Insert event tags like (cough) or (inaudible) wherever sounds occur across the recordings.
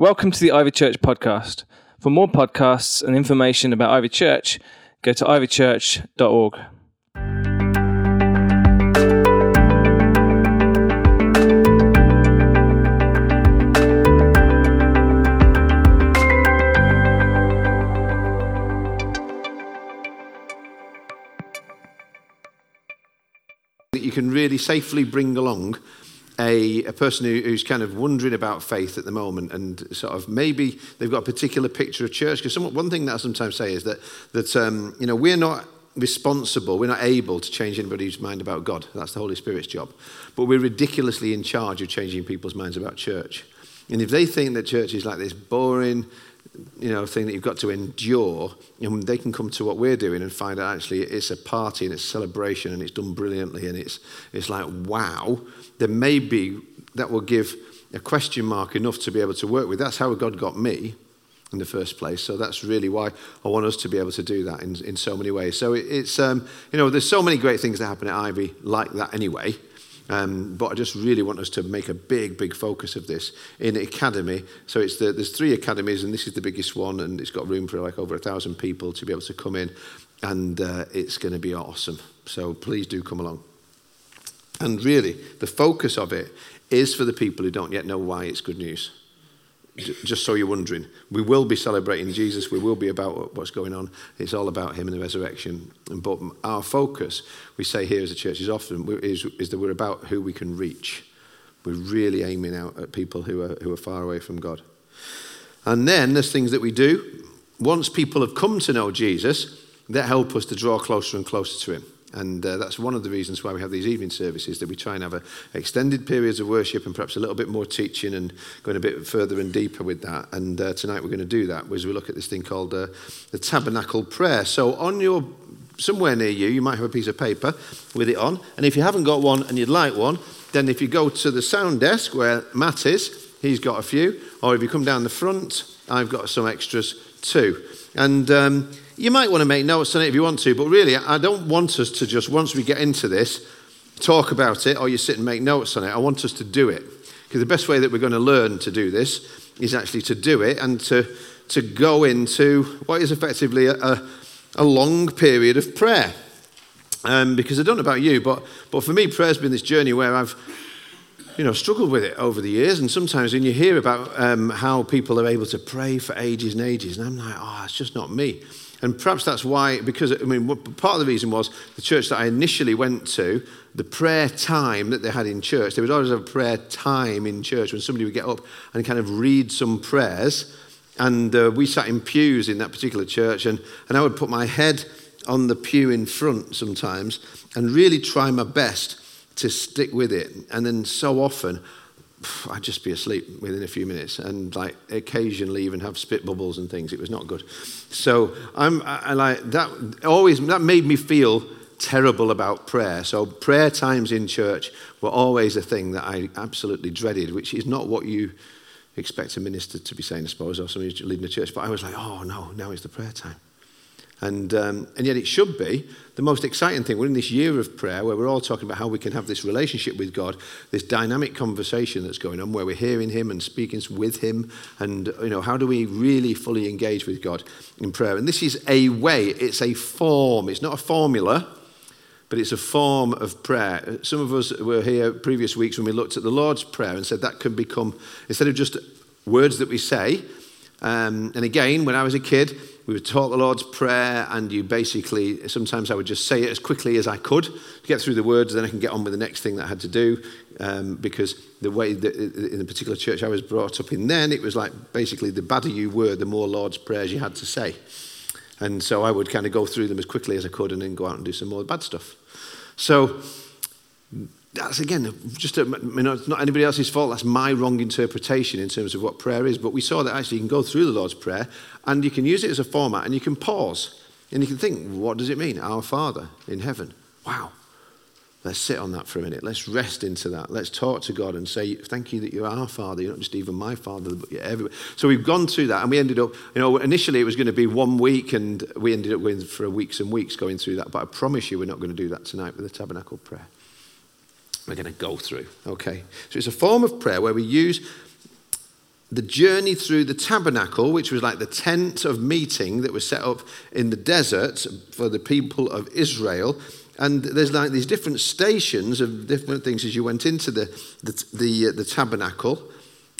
Welcome to the Ivy Church podcast. For more podcasts and information about Ivy Church, go to ivychurch.org. that you can really safely bring along a, a person who, who's kind of wondering about faith at the moment and sort of maybe they've got a particular picture of church. Because one thing that I sometimes say is that, that um, you know, we're not responsible, we're not able to change anybody's mind about God. That's the Holy Spirit's job. But we're ridiculously in charge of changing people's minds about church. And if they think that church is like this boring, you know, thing that you've got to endure, and they can come to what we're doing and find out actually it's a party and it's a celebration and it's done brilliantly and it's, it's like, wow, then maybe that will give a question mark enough to be able to work with. That's how God got me in the first place. So that's really why I want us to be able to do that in, in so many ways. So it, it's, um, you know, there's so many great things that happen at Ivy like that anyway. Um, but I just really want us to make a big, big focus of this in academy. So it's the, there's three academies, and this is the biggest one, and it's got room for like over a thousand people to be able to come in, and uh, it's going to be awesome. So please do come along. And really, the focus of it is for the people who don't yet know why it's good news just so you're wondering, we will be celebrating Jesus. We will be about what's going on. It's all about Him and the resurrection. But our focus, we say here as a church, is often is, is that we're about who we can reach. We're really aiming out at people who are, who are far away from God. And then there's things that we do. Once people have come to know Jesus, that help us to draw closer and closer to Him. And uh, that's one of the reasons why we have these evening services, that we try and have a extended periods of worship and perhaps a little bit more teaching and going a bit further and deeper with that. And uh, tonight we're going to do that as we look at this thing called uh, the tabernacle prayer. So on your somewhere near you, you might have a piece of paper with it on. And if you haven't got one and you'd like one, then if you go to the sound desk where Matt is, he's got a few. Or if you come down the front, I've got some extras too. And um, you might want to make notes on it if you want to, but really, I don't want us to just, once we get into this, talk about it or you sit and make notes on it. I want us to do it. Because the best way that we're going to learn to do this is actually to do it and to, to go into what is effectively a, a, a long period of prayer. Um, because I don't know about you, but, but for me, prayer's been this journey where I've you know, struggled with it over the years. And sometimes when you hear about um, how people are able to pray for ages and ages, and I'm like, oh, it's just not me. And perhaps that's why, because, I mean, part of the reason was the church that I initially went to, the prayer time that they had in church, there would always a prayer time in church when somebody would get up and kind of read some prayers. And uh, we sat in pews in that particular church, and, and I would put my head on the pew in front sometimes and really try my best to stick with it. And then so often, I'd just be asleep within a few minutes and like occasionally even have spit bubbles and things. It was not good. So I'm I, like that always that made me feel terrible about prayer. So prayer times in church were always a thing that I absolutely dreaded, which is not what you expect a minister to be saying, I suppose, or somebody leading the church. But I was like, oh no, now is the prayer time. And, um, and yet it should be the most exciting thing. We're in this year of prayer where we're all talking about how we can have this relationship with God, this dynamic conversation that's going on where we're hearing Him and speaking with Him. And, you know, how do we really fully engage with God in prayer? And this is a way, it's a form, it's not a formula. But it's a form of prayer. Some of us were here previous weeks when we looked at the Lord's Prayer and said that can become, instead of just words that we say, um, and again, when I was a kid, we would talk the Lord's Prayer, and you basically, sometimes I would just say it as quickly as I could to get through the words, then I can get on with the next thing that I had to do. Um, because the way that in the particular church I was brought up in then, it was like basically the badder you were, the more Lord's Prayers you had to say. And so I would kind of go through them as quickly as I could and then go out and do some more bad stuff. So that's again just a, you know, it's not anybody else's fault. That's my wrong interpretation in terms of what prayer is. But we saw that actually you can go through the Lord's Prayer and you can use it as a format and you can pause and you can think, what does it mean? Our Father in heaven. Wow. Let's sit on that for a minute. Let's rest into that. Let's talk to God and say, Thank you that you're our Father. You're not just even my Father, but you're everywhere. So we've gone through that and we ended up, you know, initially it was going to be one week and we ended up going for weeks and weeks going through that. But I promise you we're not going to do that tonight with the tabernacle prayer we're going to go through. Okay? So it's a form of prayer where we use the journey through the tabernacle, which was like the tent of meeting that was set up in the desert for the people of Israel. And there's like these different stations of different things as you went into the, the, the, uh, the tabernacle.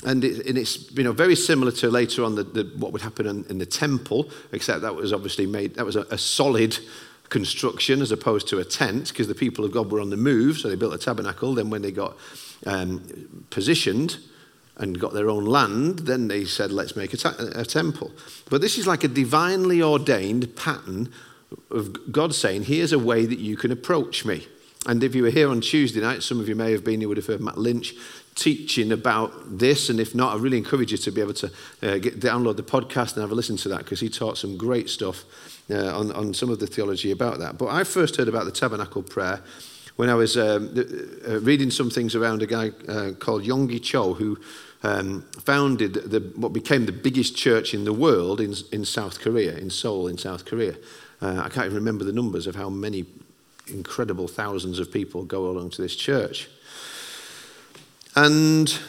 And, it, and, it's you know, very similar to later on the, the, what would happen in, in, the temple, except that was obviously made, that was a, a solid construction as opposed to a tent because the people of God were on the move, so they built a tabernacle. Then, when they got um, positioned and got their own land, then they said, let's make a, ta- a temple. But this is like a divinely ordained pattern of God saying, here's a way that you can approach me. And if you were here on Tuesday night, some of you may have been, you would have heard Matt Lynch teaching about this. And if not, I really encourage you to be able to uh, get, download the podcast and have a listen to that because he taught some great stuff uh, on, on some of the theology about that. But I first heard about the tabernacle prayer when I was um, uh, reading some things around a guy uh, called Yonggi Cho, who um, founded the, what became the biggest church in the world in, in South Korea, in Seoul, in South Korea. Uh, I can't even remember the numbers of how many incredible thousands of people go along to this church. And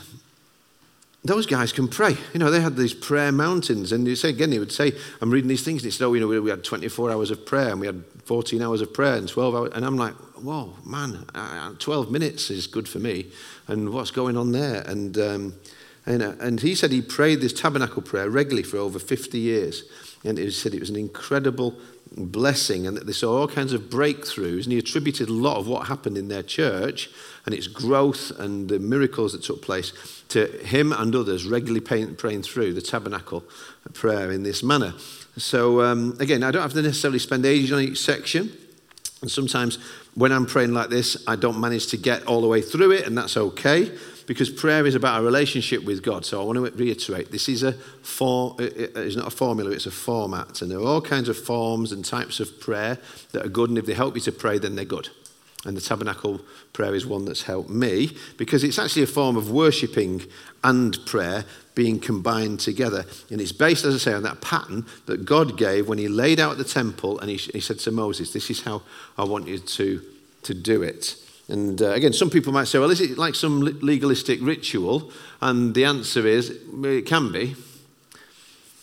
those guys can pray. You know, they had these prayer mountains. And you say, again, he would say, I'm reading these things, and he said, oh, you know, we had 24 hours of prayer, and we had 14 hours of prayer, and 12 hours. And I'm like, whoa, man, uh, 12 minutes is good for me. And what's going on there? And, um, and, uh, and he said he prayed this tabernacle prayer regularly for over 50 years. And he said it was an incredible blessing and that they saw all kinds of breakthroughs. And he attributed a lot of what happened in their church and its growth and the miracles that took place to him and others regularly praying, through the tabernacle prayer in this manner. So, um, again, I don't have to necessarily spend ages on each section. And sometimes when I'm praying like this, I don't manage to get all the way through it, and that's okay because prayer is about a relationship with God. So I want to reiterate this is a for, it's not a formula, it's a format. And there are all kinds of forms and types of prayer that are good, and if they help you to pray, then they're good. And the tabernacle prayer is one that's helped me because it's actually a form of worshipping and prayer being combined together. And it's based, as I say, on that pattern that God gave when He laid out the temple and He, he said to Moses, This is how I want you to, to do it. And uh, again, some people might say, well, is it like some legalistic ritual? And the answer is, it can be,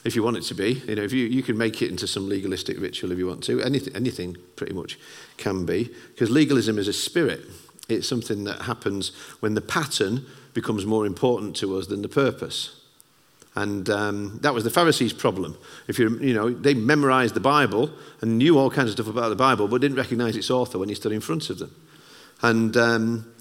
if you want it to be. You know, if you, you can make it into some legalistic ritual if you want to. Anything, anything pretty much can be. Because legalism is a spirit. It's something that happens when the pattern becomes more important to us than the purpose. And um, that was the Pharisees' problem. If you, you know, they memorized the Bible and knew all kinds of stuff about the Bible, but didn't recognize its author when he stood in front of them. And um,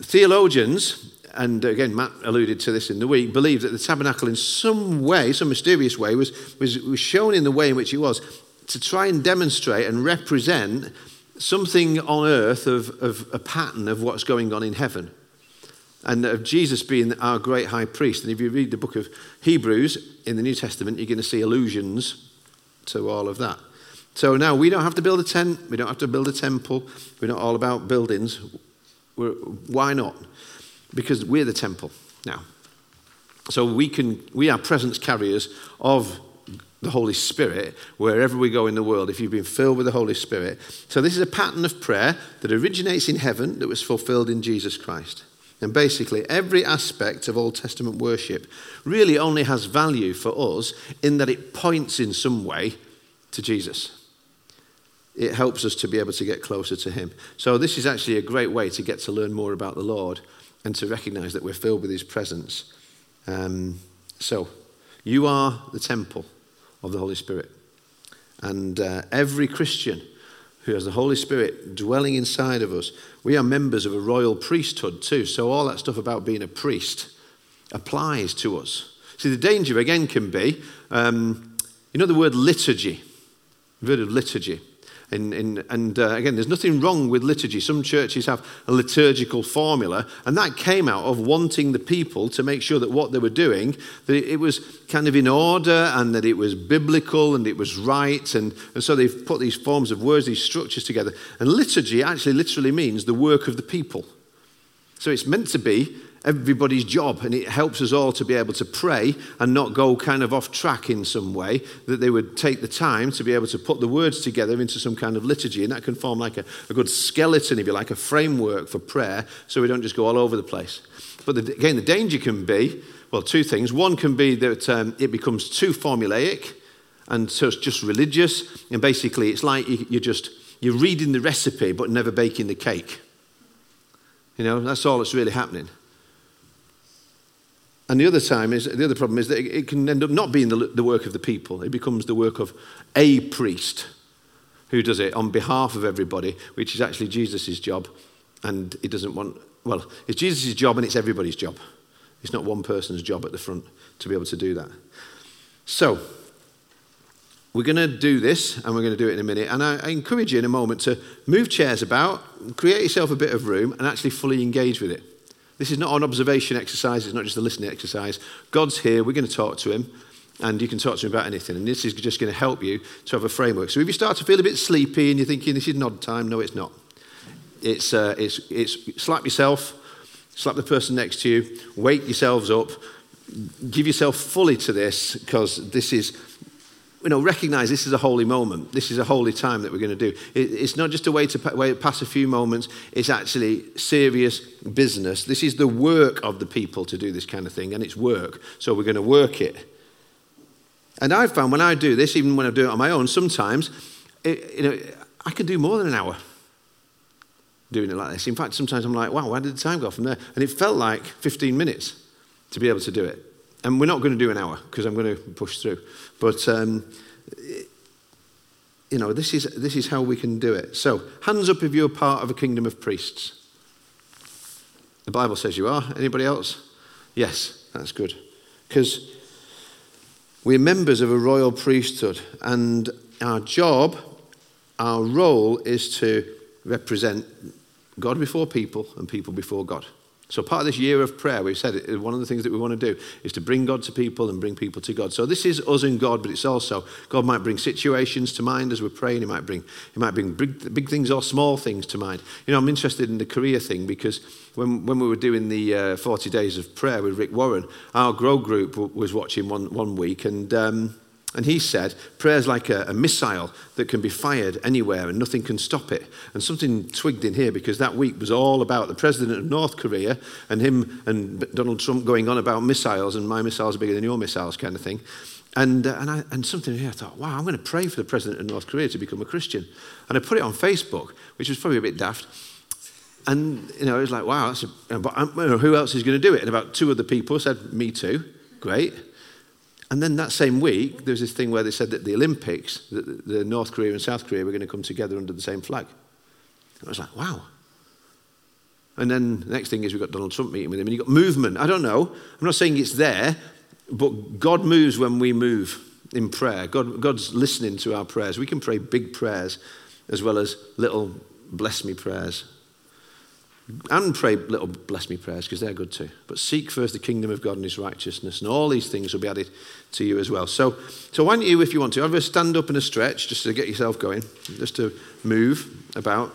theologians, and again, Matt alluded to this in the week, believe that the tabernacle, in some way, some mysterious way, was, was, was shown in the way in which it was to try and demonstrate and represent something on earth of, of a pattern of what's going on in heaven. And of Jesus being our great high priest. And if you read the book of Hebrews in the New Testament, you're going to see allusions to all of that. So now we don't have to build a tent, we don't have to build a temple, we're not all about buildings. We're, why not? Because we're the temple now. So we can we are presence carriers of the Holy Spirit wherever we go in the world, if you've been filled with the Holy Spirit. So this is a pattern of prayer that originates in heaven that was fulfilled in Jesus Christ. And basically, every aspect of Old Testament worship really only has value for us in that it points in some way to Jesus it helps us to be able to get closer to Him. So, this is actually a great way to get to learn more about the Lord and to recognize that we're filled with His presence. Um, so, you are the temple of the Holy Spirit. And uh, every Christian who has the Holy Spirit dwelling inside of us, we are members of a royal priesthood too. So, all that stuff about being a priest applies to us. See, the danger again can be um, you know the word liturgy? You've heard of liturgy. In, in, and uh, again, there's nothing wrong with liturgy. Some churches have a liturgical formula, and that came out of wanting the people to make sure that what they were doing, that it was kind of in order and that it was biblical and it was right. And, and so they've put these forms of words, these structures together. And liturgy actually literally means the work of the people. So it's meant to be everybody's job and it helps us all to be able to pray and not go kind of off track in some way that they would take the time to be able to put the words together into some kind of liturgy and that can form like a, a good skeleton if you like a framework for prayer so we don't just go all over the place but the, again the danger can be well, two things. One can be that um, it becomes too formulaic and so it's just religious. And basically, it's like you're just you're reading the recipe but never baking the cake. You know, that's all that's really happening. And the other time is the other problem is that it can end up not being the, the work of the people. It becomes the work of a priest who does it on behalf of everybody, which is actually Jesus' job. And he doesn't want, well, it's Jesus' job and it's everybody's job. It's not one person's job at the front to be able to do that. So, we're going to do this and we're going to do it in a minute. And I, I encourage you in a moment to move chairs about, create yourself a bit of room, and actually fully engage with it. This is not an observation exercise, it's not just a listening exercise. God's here, we're going to talk to him, and you can talk to him about anything. And this is just going to help you to have a framework. So if you start to feel a bit sleepy and you're thinking this is nod time, no, it's not. It's, uh, it's, it's slap yourself, slap the person next to you, wake yourselves up, give yourself fully to this because this is you know, recognize this is a holy moment. This is a holy time that we're going to do. It, it's not just a way to pass a few moments. It's actually serious business. This is the work of the people to do this kind of thing, and it's work. So we're going to work it. And I've found when I do this, even when I do it on my own, sometimes, it, you know, I can do more than an hour doing it like this. In fact, sometimes I'm like, wow, where did the time go from there? And it felt like 15 minutes to be able to do it. And we're not going to do an hour because I'm going to push through. But, um, you know, this is, this is how we can do it. So, hands up if you're part of a kingdom of priests. The Bible says you are. Anybody else? Yes, that's good. Because we're members of a royal priesthood, and our job, our role is to represent God before people and people before God. So, part of this year of prayer, we've said it, one of the things that we want to do is to bring God to people and bring people to God. So, this is us and God, but it's also God might bring situations to mind as we're praying. He might bring, he might bring big, big things or small things to mind. You know, I'm interested in the career thing because when, when we were doing the uh, 40 days of prayer with Rick Warren, our Grow group was watching one, one week and. Um, and he said, prayer's like a, a, missile that can be fired anywhere and nothing can stop it. And something twigged in here because that week was all about the president of North Korea and him and Donald Trump going on about missiles and my missiles are bigger than your missiles kind of thing. And, uh, and, I, and something here, I thought, wow, I'm going to pray for the president of North Korea to become a Christian. And I put it on Facebook, which was probably a bit daft. And, you know, it was like, wow, that's a, who else is going to do it? And about two other people said, me too. Great. And then that same week, there was this thing where they said that the Olympics, that the North Korea and South Korea were going to come together under the same flag. And I was like, wow. And then the next thing is we've got Donald Trump meeting with him, and you've got movement. I don't know. I'm not saying it's there, but God moves when we move in prayer. God, God's listening to our prayers. We can pray big prayers as well as little bless me prayers and pray little bless me prayers because they're good too. But seek first the kingdom of God and his righteousness, and all these things will be added to you as well. So, so why don't you, if you want to, have a stand up and a stretch just to get yourself going, just to move about.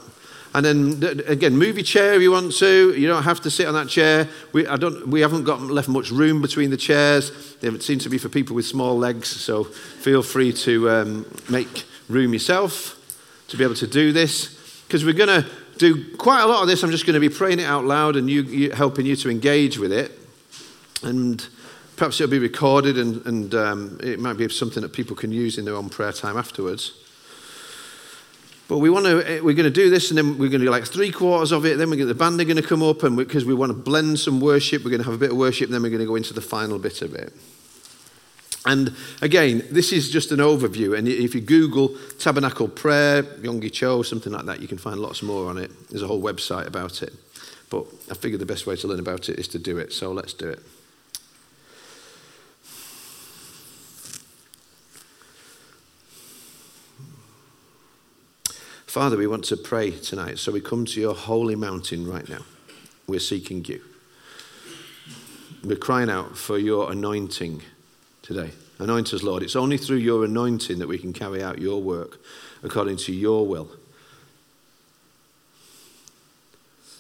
And then again, move your chair if you want to. You don't have to sit on that chair. We, I don't, we haven't got left much room between the chairs. They seem to be for people with small legs, so feel free to um, make room yourself to be able to do this. Because we're going to do quite a lot of this. I'm just going to be praying it out loud and you, you, helping you to engage with it. And perhaps it'll be recorded and, and um, it might be something that people can use in their own prayer time afterwards. But we want to, eh, we're going to do this and then we're going to do like three quarters of it. Then going to, the band are going to come up and because we, we want to blend some worship, we're going to have a bit of worship then we're going to go into the final bit of it. And again, this is just an overview. And if you Google Tabernacle Prayer, Yonggi Cho, something like that, you can find lots more on it. There's a whole website about it. But I figured the best way to learn about it is to do it. So let's do it. Father, we want to pray tonight. So we come to your holy mountain right now. We're seeking you. We're crying out for your anointing today. Anoint us, Lord. It's only through your anointing that we can carry out your work according to your will.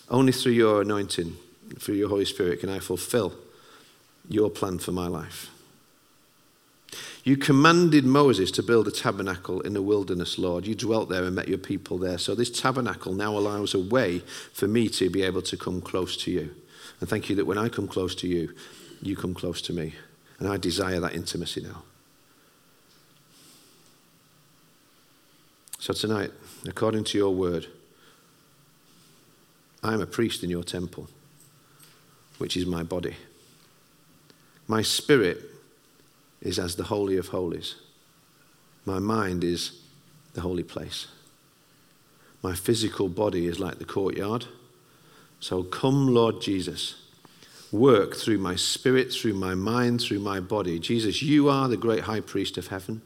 Only through your anointing, through your Holy Spirit, can I fulfill your plan for my life. You commanded Moses to build a tabernacle in the wilderness, Lord. You dwelt there and met your people there. So this tabernacle now allows a way for me to be able to come close to you. And thank you that when I come close to you, you come close to me. And I desire that intimacy now. So tonight, according to your word, I am a priest in your temple, which is my body. My spirit is as the Holy of Holies. My mind is the holy place. My physical body is like the courtyard. So come, Lord Jesus, work through my spirit, through my mind, through my body. Jesus, you are the great high priest of heaven.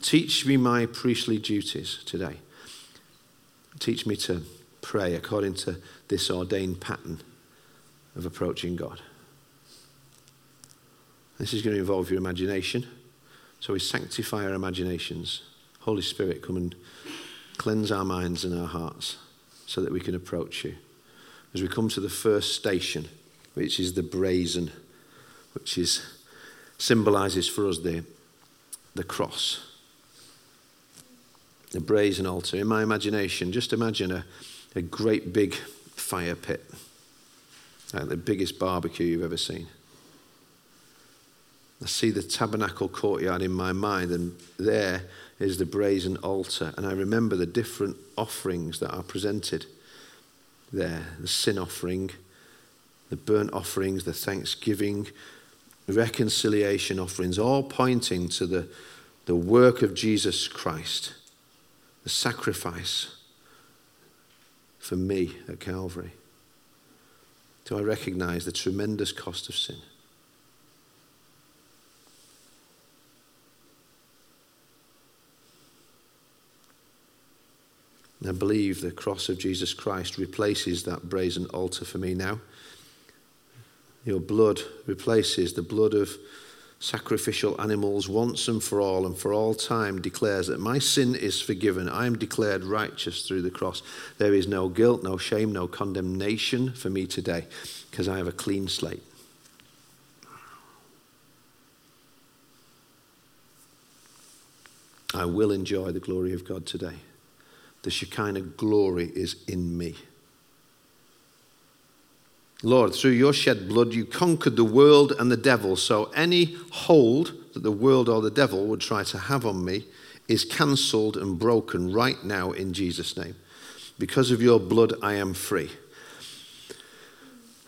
Teach me my priestly duties today. Teach me to pray according to this ordained pattern of approaching God. This is going to involve your imagination. So we sanctify our imaginations. Holy Spirit, come and cleanse our minds and our hearts so that we can approach you. As we come to the first station, which is the brazen, which is symbolizes for us the, the cross the brazen altar. In my imagination, just imagine a, a great big fire pit, like the biggest barbecue you've ever seen. I see the tabernacle courtyard in my mind, and there is the brazen altar. And I remember the different offerings that are presented there the sin offering, the burnt offerings, the thanksgiving, reconciliation offerings, all pointing to the, the work of Jesus Christ the sacrifice for me at Calvary? Do I recognize the tremendous cost of sin? I believe the cross of Jesus Christ replaces that brazen altar for me now. Your blood replaces the blood of sacrificial animals once and for all and for all time declares that my sin is forgiven. I am declared righteous through the cross. There is no guilt, no shame, no condemnation for me today because I have a clean slate. I will enjoy the glory of God today. The Shekinah glory is in me. Lord, through your shed blood, you conquered the world and the devil. So any hold that the world or the devil would try to have on me is cancelled and broken right now in Jesus' name. Because of your blood, I am free.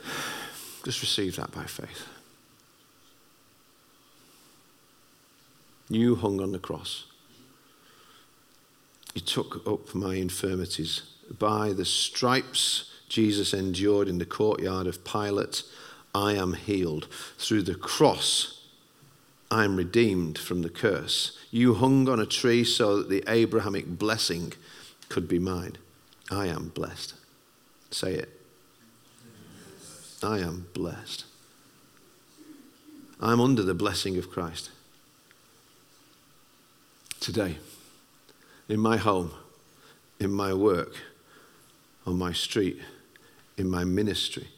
(sighs) Just receive that by faith. You hung on the cross. You took up my infirmities. By the stripes Jesus endured in the courtyard of Pilate, I am healed. Through the cross, I am redeemed from the curse. You hung on a tree so that the Abrahamic blessing could be mine. I am blessed. Say it. I am blessed. I'm under the blessing of Christ. Today, in my home, in my work, on my street, in my ministry,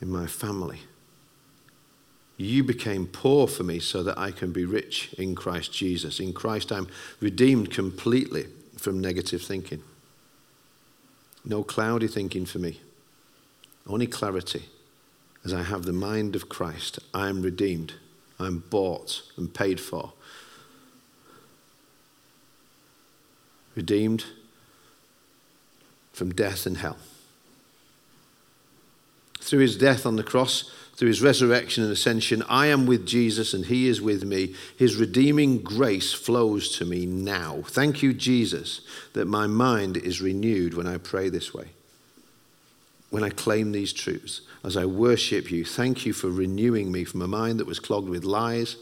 in my family. You became poor for me so that I can be rich in Christ Jesus. In Christ, I'm redeemed completely from negative thinking. No cloudy thinking for me, only clarity. As I have the mind of Christ, I am redeemed, I'm bought and paid for. Redeemed from death and hell through his death on the cross, through his resurrection and ascension, I am with Jesus and he is with me. His redeeming grace flows to me now. Thank you, Jesus, that my mind is renewed when I pray this way. When I claim these truths, as I worship you, thank you for renewing me from a mind that was clogged with lies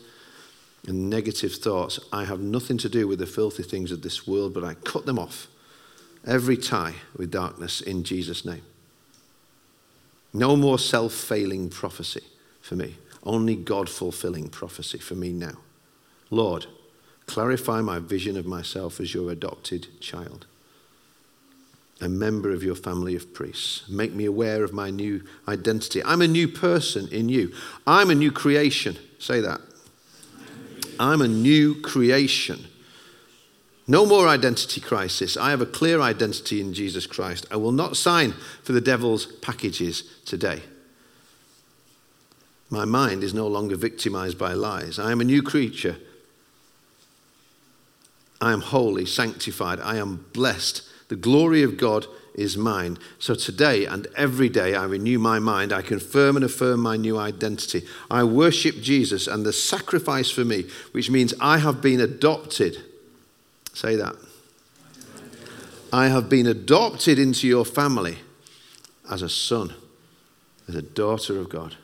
and negative thoughts. I have nothing to do with the filthy things of this world, but I cut them off. Every tie with darkness in Jesus' name. No more self failing prophecy for me, only God fulfilling prophecy for me now. Lord, clarify my vision of myself as your adopted child, a member of your family of priests. Make me aware of my new identity. I'm a new person in you, I'm a new creation. Say that. I'm a new creation. No more identity crisis. I have a clear identity in Jesus Christ. I will not sign for the devil's packages today. My mind is no longer victimized by lies. I am a new creature. I am holy, sanctified. I am blessed. The glory of God is mine. So today and every day I renew my mind. I confirm and affirm my new identity. I worship Jesus and the sacrifice for me, which means I have been adopted. Say that. I have been adopted into your family as a son, as a daughter of God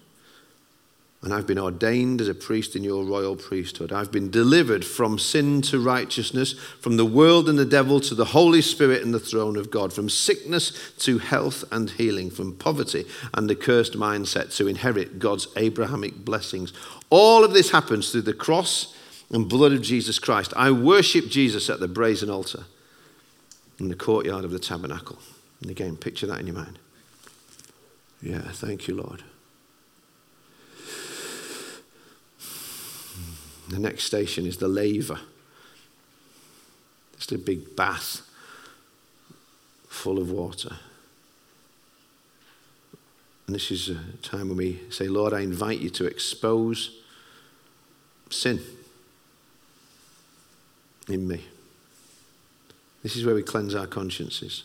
and I've been ordained as a priest in your royal priesthood. I've been delivered from sin to righteousness, from the world and the devil to the Holy Spirit and the throne of God, from sickness to health and healing, from poverty and the cursed mindset to inherit God's Abrahamic blessings. All of this happens through the cross and blood of Jesus Christ. I worship Jesus at the brazen altar in the courtyard of the tabernacle. And again, picture that in your mind. Yeah, thank you, Lord. The next station is the laver. It's a big bath full of water. And this is a time when we say, Lord, I invite you to expose sin in me. This is where we cleanse our consciences.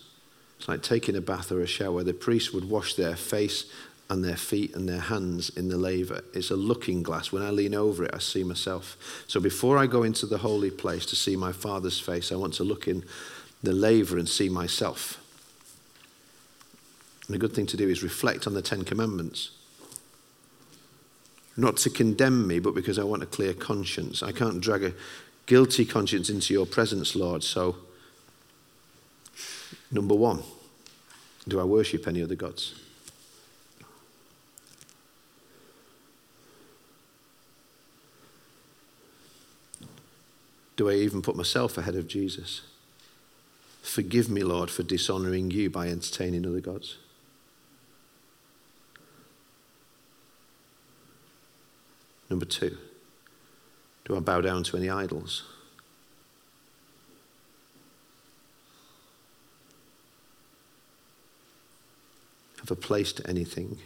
It's like taking a bath or a shower. The priest would wash their face and their feet and their hands in the laver. It's a looking glass. When I lean over it, I see myself. So before I go into the holy place to see my Father's face, I want to look in the laver and see myself. And a good thing to do is reflect on the Ten Commandments. Not to condemn me, but because I want a clear conscience. I can't drag a guilty conscience into your presence, Lord. So, number one, do I worship any other gods? Do I even put myself ahead of Jesus? Forgive me, Lord, for dishonoring you by entertaining other gods. Number two, do I bow down to any idols? Have I placed anything,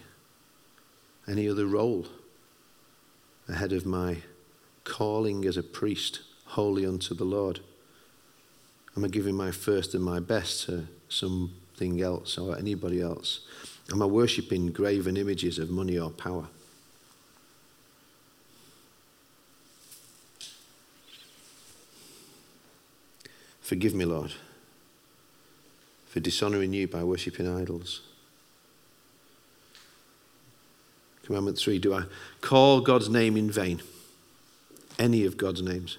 any other role ahead of my calling as a priest? holy unto the Lord? Am I giving my first and my best to something else or anybody else? Am I worshipping graven images of money or power? Forgive me, Lord, for dishonoring you by worshipping idols. Commandment three Do I call God's name in vain? Any of God's names?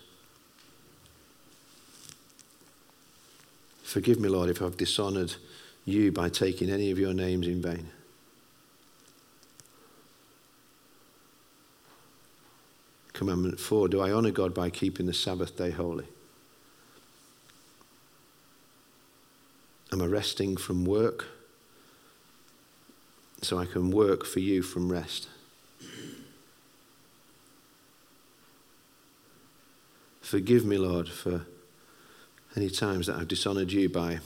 Forgive me, Lord, if I've dishonored you by taking any of your names in vain. Commandment four Do I honor God by keeping the Sabbath day holy? Am resting from work so I can work for you from rest? Forgive me, Lord, for any times that I've dishonored you by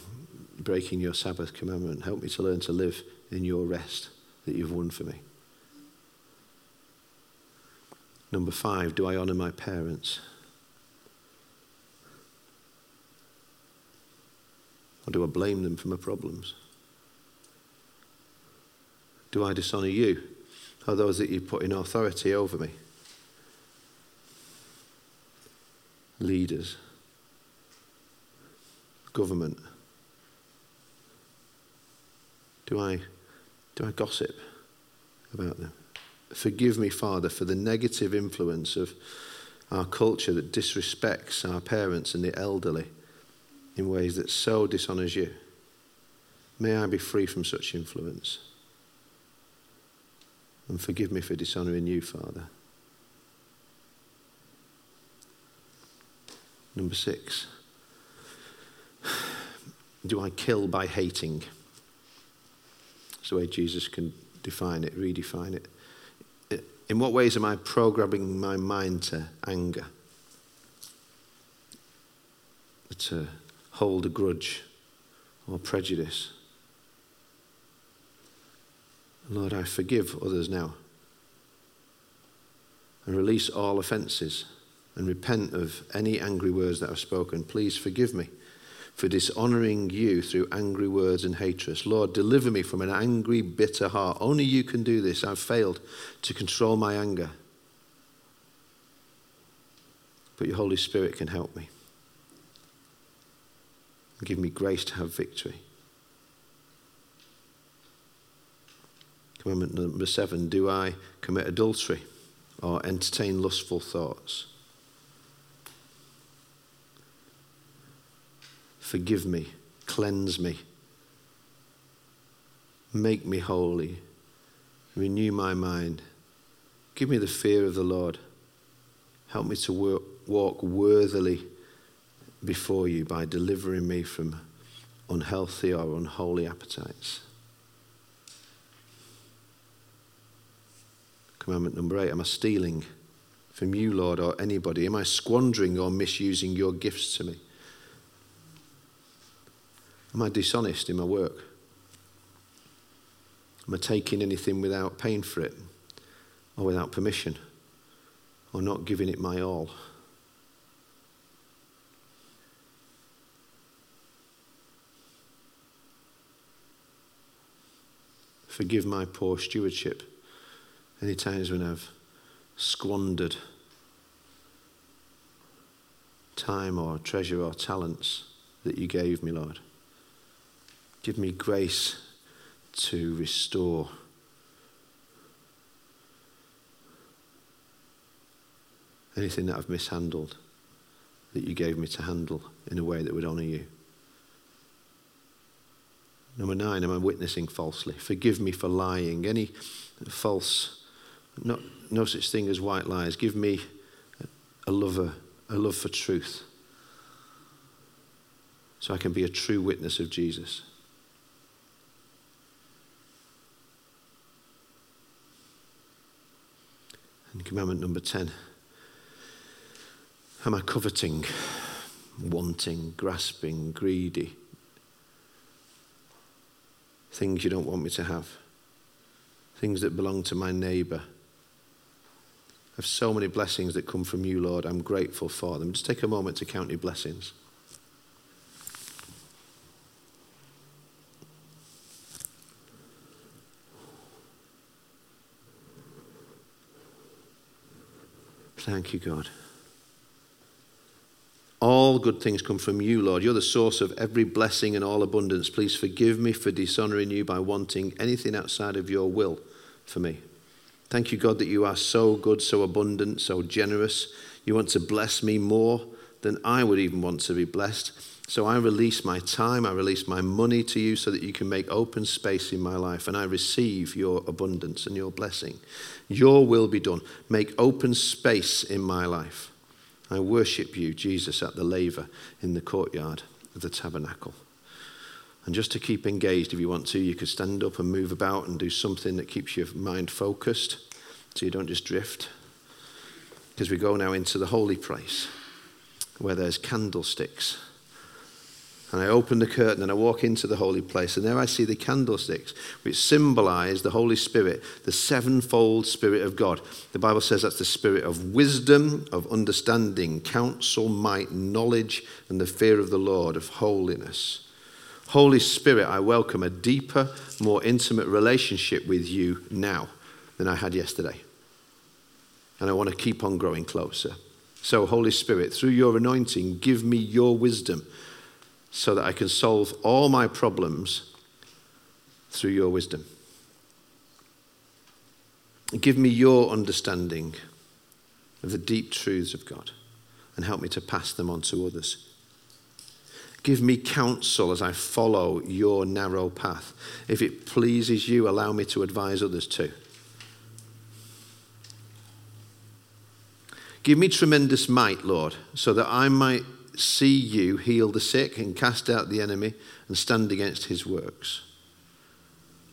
breaking your Sabbath commandment. Help me to learn to live in your rest that you've won for me. Number five, do I honour my parents? Or do I blame them for my problems? Do I dishonour you or those that you put in authority over me? Leaders government? Do I, do I gossip about them? Forgive me, Father, for the negative influence of our culture that disrespects our parents and the elderly in ways that so dishonours you. May I be free from such influence. And forgive me for dishonouring you, Father. Number six do I kill by hating? That's the way Jesus can define it, redefine it. In what ways am I programming my mind to anger? To hold a grudge or prejudice? Lord, I forgive others now and release all offences and repent of any angry words that I've spoken. Please forgive me for dishonouring you through angry words and hatred. Lord, deliver me from an angry, bitter heart. Only you can do this. I've failed to control my anger. But your Holy Spirit can help me. And give me grace to have victory. Commandment number seven Do I commit adultery or entertain lustful thoughts? Forgive me, cleanse me, make me holy, renew my mind. Give me the fear of the Lord. Help me to work, walk worthily before you by delivering me from unhealthy or unholy appetites. Commandment number eight Am I stealing from you, Lord, or anybody? Am I squandering or misusing your gifts to me? Am I dishonest in my work? Am I taking anything without paying for it or without permission or not giving it my all? Forgive my poor stewardship. Any times when I've squandered time or treasure or talents that you gave me, Lord. Give me grace to restore. Anything that I've mishandled that you gave me to handle in a way that would honour you. Number nine, am I witnessing falsely? Forgive me for lying. Any false, no, no such thing as white lies. Give me a lover, a love for truth, so I can be a true witness of Jesus. And commandment number 10 Am I coveting, wanting, grasping, greedy? Things you don't want me to have, things that belong to my neighbour. I have so many blessings that come from you, Lord. I'm grateful for them. Just take a moment to count your blessings. Thank you, God. All good things come from you, Lord. You're the source of every blessing and all abundance. Please forgive me for dishonoring you by wanting anything outside of your will for me. Thank you, God, that you are so good, so abundant, so generous. You want to bless me more than I would even want to be blessed. So I release my time, I release my money to you so that you can make open space in my life and I receive your abundance and your blessing. Your will be done. Make open space in my life. I worship you, Jesus, at the laver in the courtyard of the tabernacle. And just to keep engaged, if you want to, you could stand up and move about and do something that keeps your mind focused so you don't just drift. Because we go now into the holy place where there's candlesticks and I open the curtain and I walk into the holy place, and there I see the candlesticks, which symbolize the Holy Spirit, the sevenfold Spirit of God. The Bible says that's the Spirit of wisdom, of understanding, counsel, might, knowledge, and the fear of the Lord, of holiness. Holy Spirit, I welcome a deeper, more intimate relationship with you now than I had yesterday. And I want to keep on growing closer. So, Holy Spirit, through your anointing, give me your wisdom so that I can solve all my problems through your wisdom. Give me your understanding of the deep truths of God and help me to pass them on to others. Give me counsel as I follow your narrow path. If it pleases you, allow me to advise others too. Give me tremendous might, Lord, so that I might see you heal the sick and cast out the enemy and stand against his works.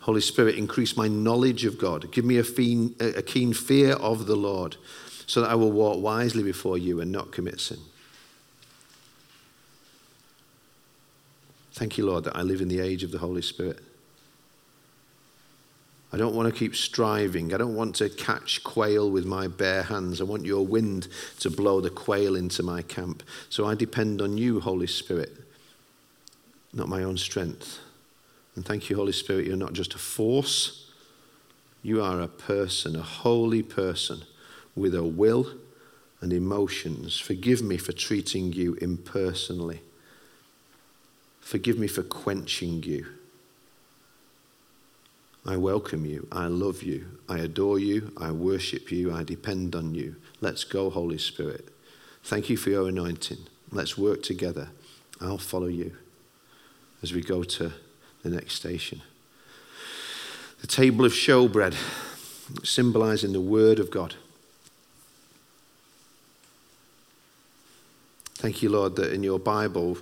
Holy Spirit, increase my knowledge of God. Give me a, keen, a keen fear of the Lord so that I will walk wisely before you and not commit sin. Thank you, Lord, that I live in the age of the Holy Spirit. I don't want to keep striving. I don't want to catch quail with my bare hands. I want your wind to blow the quail into my camp. So I depend on you, Holy Spirit, not my own strength. And thank you, Holy Spirit, you're not just a force, you are a person, a holy person with a will and emotions. Forgive me for treating you impersonally. Forgive me for quenching you. I welcome you. I love you. I adore you. I worship you. I depend on you. Let's go, Holy Spirit. Thank you for your anointing. Let's work together. I'll follow you as we go to the next station. The table of showbread, symbolizing the Word of God. Thank you, Lord, that in your Bible,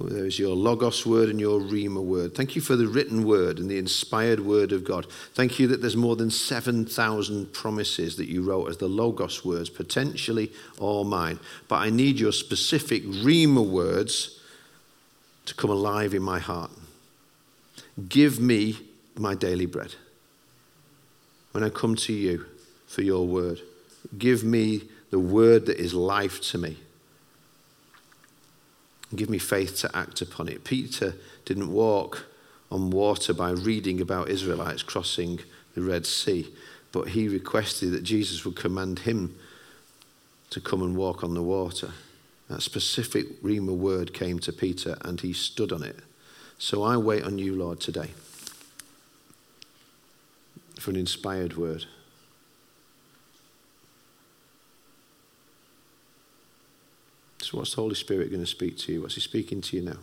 there's your Logos word and your Rhema word. Thank you for the written word and the inspired word of God. Thank you that there's more than 7,000 promises that you wrote as the Logos words, potentially all mine. But I need your specific Rhema words to come alive in my heart. Give me my daily bread. When I come to you for your word, give me the word that is life to me. Give me faith to act upon it. Peter didn't walk on water by reading about Israelites crossing the Red Sea, but he requested that Jesus would command him to come and walk on the water. That specific Rhema word came to Peter and he stood on it. So I wait on you, Lord, today for an inspired word. So, what's the Holy Spirit going to speak to you? What's He speaking to you now?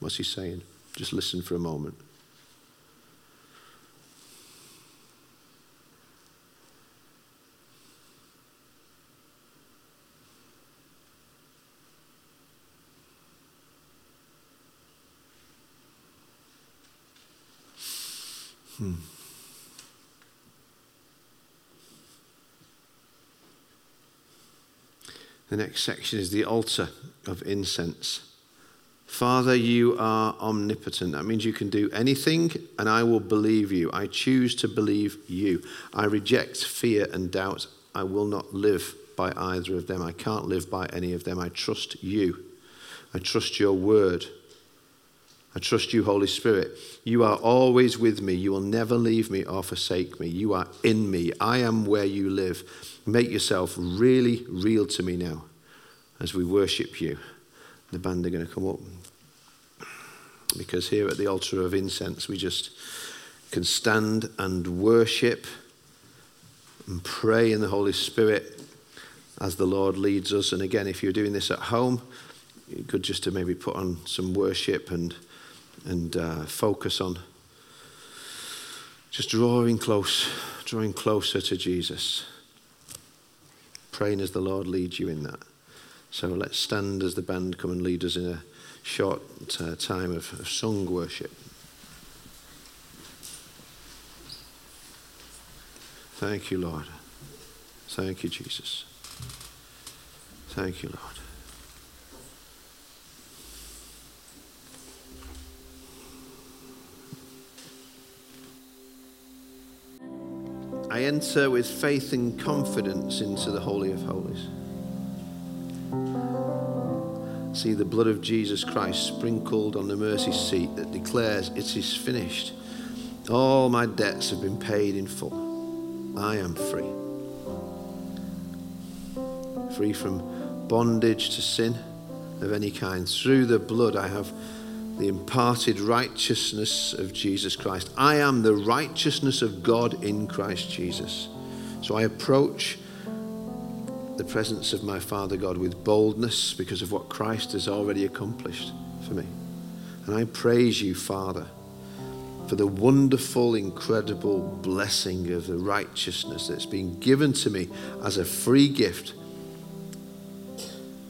What's He saying? Just listen for a moment. The next section is the altar of incense. Father, you are omnipotent. That means you can do anything, and I will believe you. I choose to believe you. I reject fear and doubt. I will not live by either of them. I can't live by any of them. I trust you. I trust your word. I trust you, Holy Spirit. You are always with me. You will never leave me or forsake me. You are in me. I am where you live. Make yourself really real to me now as we worship you. The band are going to come up. Because here at the altar of incense, we just can stand and worship and pray in the Holy Spirit as the Lord leads us. And again, if you're doing this at home, good just to maybe put on some worship and and uh, focus on just drawing close, drawing closer to Jesus. Praying as the Lord leads you in that. So let's stand as the band come and lead us in a short uh, time of, of song worship. Thank you, Lord. Thank you, Jesus. Thank you, Lord. I enter with faith and confidence into the Holy of Holies. See the blood of Jesus Christ sprinkled on the mercy seat that declares it is finished. All my debts have been paid in full. I am free. Free from bondage to sin of any kind. Through the blood, I have the imparted righteousness of Jesus Christ. I am the righteousness of God in Christ Jesus. So I approach the presence of my Father God with boldness because of what Christ has already accomplished for me. And I praise you, Father, for the wonderful, incredible blessing of the righteousness that's been given to me as a free gift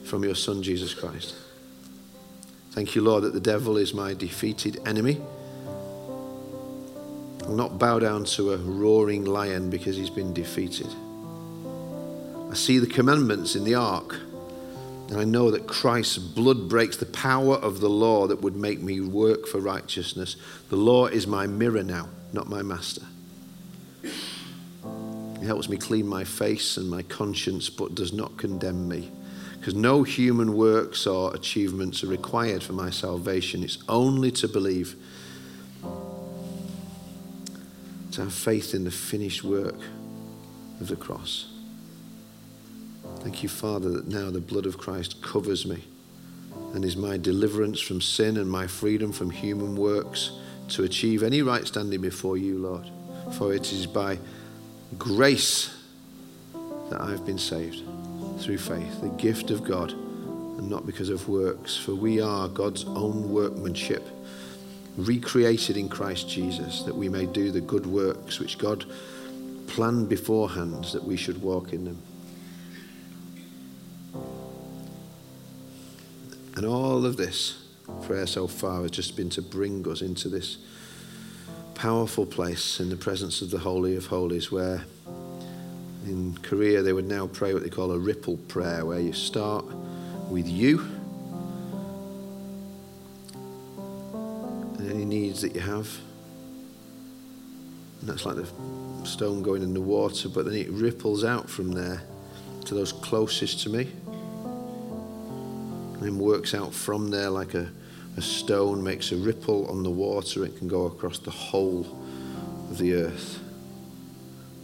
from your Son, Jesus Christ. Thank you, Lord, that the devil is my defeated enemy. I'll not bow down to a roaring lion because he's been defeated. I see the commandments in the ark, and I know that Christ's blood breaks the power of the law that would make me work for righteousness. The law is my mirror now, not my master. He helps me clean my face and my conscience, but does not condemn me. Because no human works or achievements are required for my salvation. It's only to believe, to have faith in the finished work of the cross. Thank you, Father, that now the blood of Christ covers me and is my deliverance from sin and my freedom from human works to achieve any right standing before you, Lord. For it is by grace that I've been saved through faith, the gift of God, and not because of works. For we are God's own workmanship, recreated in Christ Jesus, that we may do the good works which God planned beforehand that we should walk in them. And all of this prayer so far has just been to bring us into this powerful place in the presence of the Holy of Holies, where in Korea they would now pray what they call a ripple prayer, where you start with you and any needs that you have. And that's like the stone going in the water, but then it ripples out from there to those closest to me and works out from there like a, a stone, makes a ripple on the water, it can go across the whole of the earth.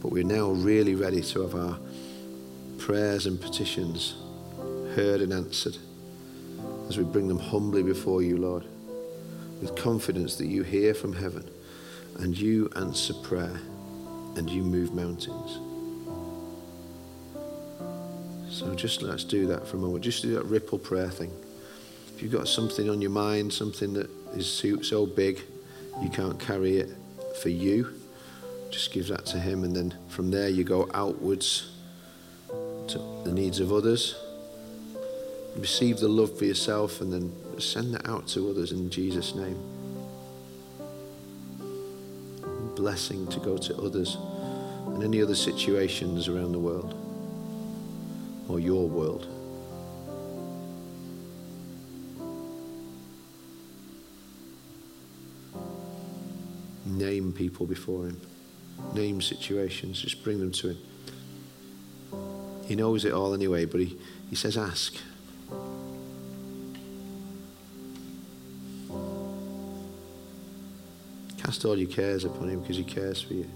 But we're now really ready to have our prayers and petitions heard and answered as we bring them humbly before you, Lord, with confidence that you hear from heaven and you answer prayer and you move mountains. So just let's do that for a moment. Just do that ripple prayer thing. If you've got something on your mind, something that is so, big you can't carry it for you, just give that to Him. And then from there you go outwards to the needs of others. Receive the love for yourself and then send that out to others in Jesus' name. Blessing to go to others and any other situations around the world or your world. Name people before Him, name situations, just bring them to Him. He knows it all anyway, but He, he says, ask. Cast all your cares upon Him because He cares for you.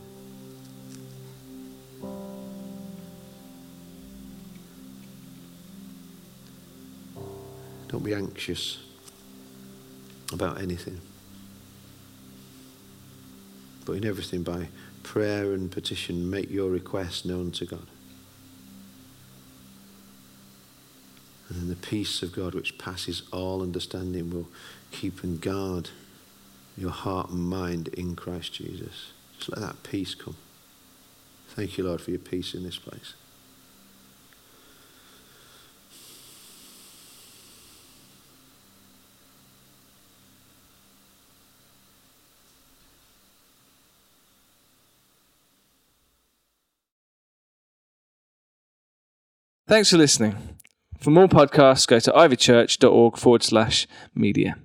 Don't be anxious about anything. But in everything, by prayer and petition, make your request known to God. And then the peace of God, which passes all understanding, will keep and guard your heart and mind in Christ Jesus. Just let that peace come. Thank you, Lord, for your peace in this place. Thanks for listening. For more podcasts, go to ivychurch.org forward slash media.